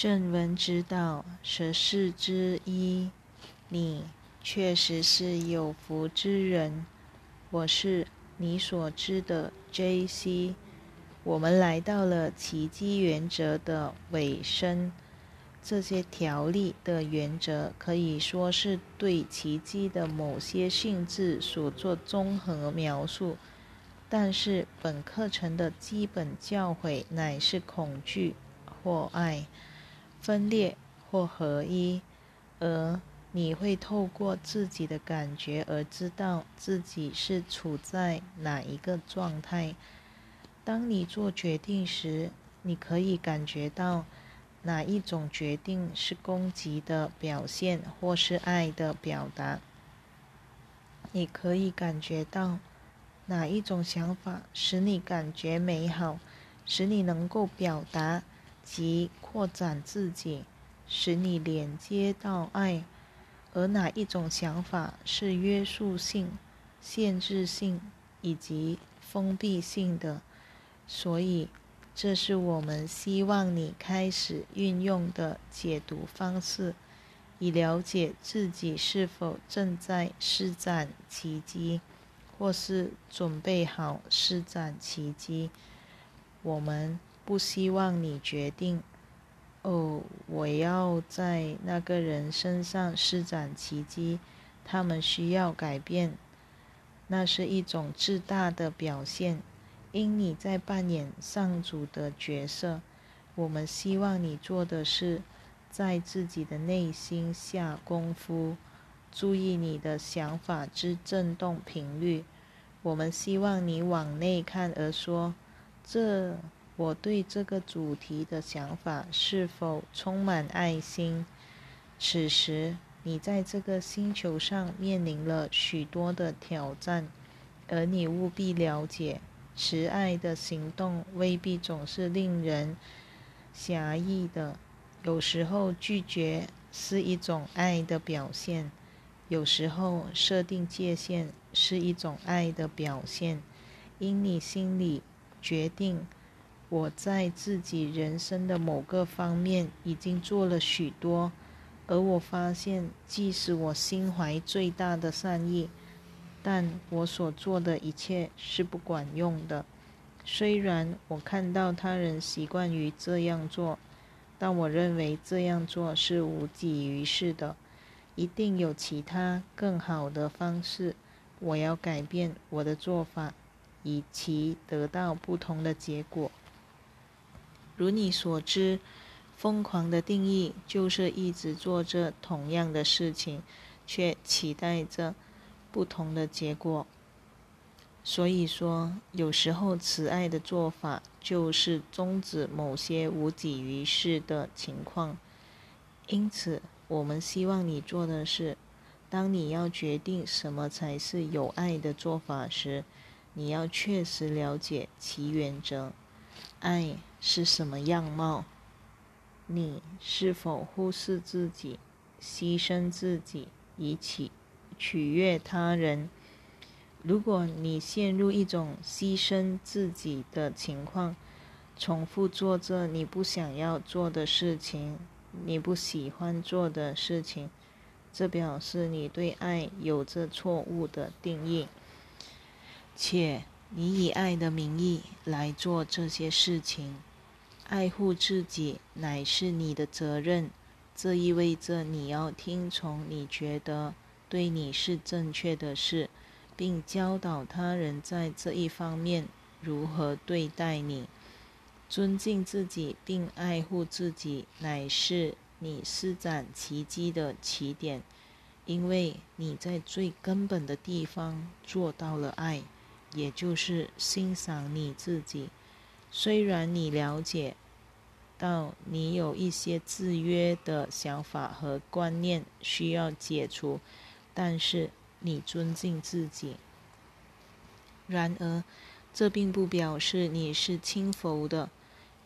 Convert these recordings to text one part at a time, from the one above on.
正文指导十事之一，你确实是有福之人。我是你所知的 J.C。我们来到了奇迹原则的尾声。这些条例的原则可以说是对奇迹的某些性质所做综合描述，但是本课程的基本教诲乃是恐惧或爱、分裂或合一，而你会透过自己的感觉而知道自己是处在哪一个状态。当你做决定时，你可以感觉到。哪一种决定是攻击的表现，或是爱的表达？你可以感觉到哪一种想法使你感觉美好，使你能够表达及扩展自己，使你连接到爱；而哪一种想法是约束性、限制性以及封闭性的？所以。这是我们希望你开始运用的解读方式，以了解自己是否正在施展奇迹，或是准备好施展奇迹。我们不希望你决定：“哦，我要在那个人身上施展奇迹。”他们需要改变，那是一种自大的表现。因你在扮演上主的角色，我们希望你做的是在自己的内心下功夫，注意你的想法之振动频率。我们希望你往内看，而说：“这我对这个主题的想法是否充满爱心？”此时，你在这个星球上面临了许多的挑战，而你务必了解。慈爱的行动未必总是令人狭义的，有时候拒绝是一种爱的表现，有时候设定界限是一种爱的表现。因你心里决定，我在自己人生的某个方面已经做了许多，而我发现，即使我心怀最大的善意。但我所做的一切是不管用的。虽然我看到他人习惯于这样做，但我认为这样做是无济于事的。一定有其他更好的方式。我要改变我的做法，以其得到不同的结果。如你所知，疯狂的定义就是一直做着同样的事情，却期待着。不同的结果，所以说，有时候慈爱的做法就是终止某些无济于事的情况。因此，我们希望你做的是：当你要决定什么才是有爱的做法时，你要确实了解其原则。爱是什么样貌？你是否忽视自己、牺牲自己以取？取悦他人。如果你陷入一种牺牲自己的情况，重复做着你不想要做的事情，你不喜欢做的事情，这表示你对爱有着错误的定义，且你以爱的名义来做这些事情。爱护自己乃是你的责任，这意味着你要听从你觉得。对你是正确的事，并教导他人在这一方面如何对待你。尊敬自己并爱护自己，乃是你施展奇迹的起点，因为你在最根本的地方做到了爱，也就是欣赏你自己。虽然你了解到你有一些制约的想法和观念需要解除。但是你尊敬自己。然而，这并不表示你是轻浮的。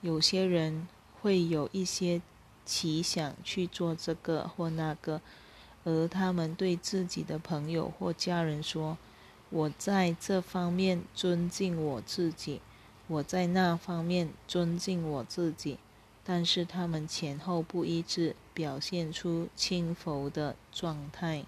有些人会有一些奇想去做这个或那个，而他们对自己的朋友或家人说：“我在这方面尊敬我自己，我在那方面尊敬我自己。”但是他们前后不一致，表现出轻浮的状态。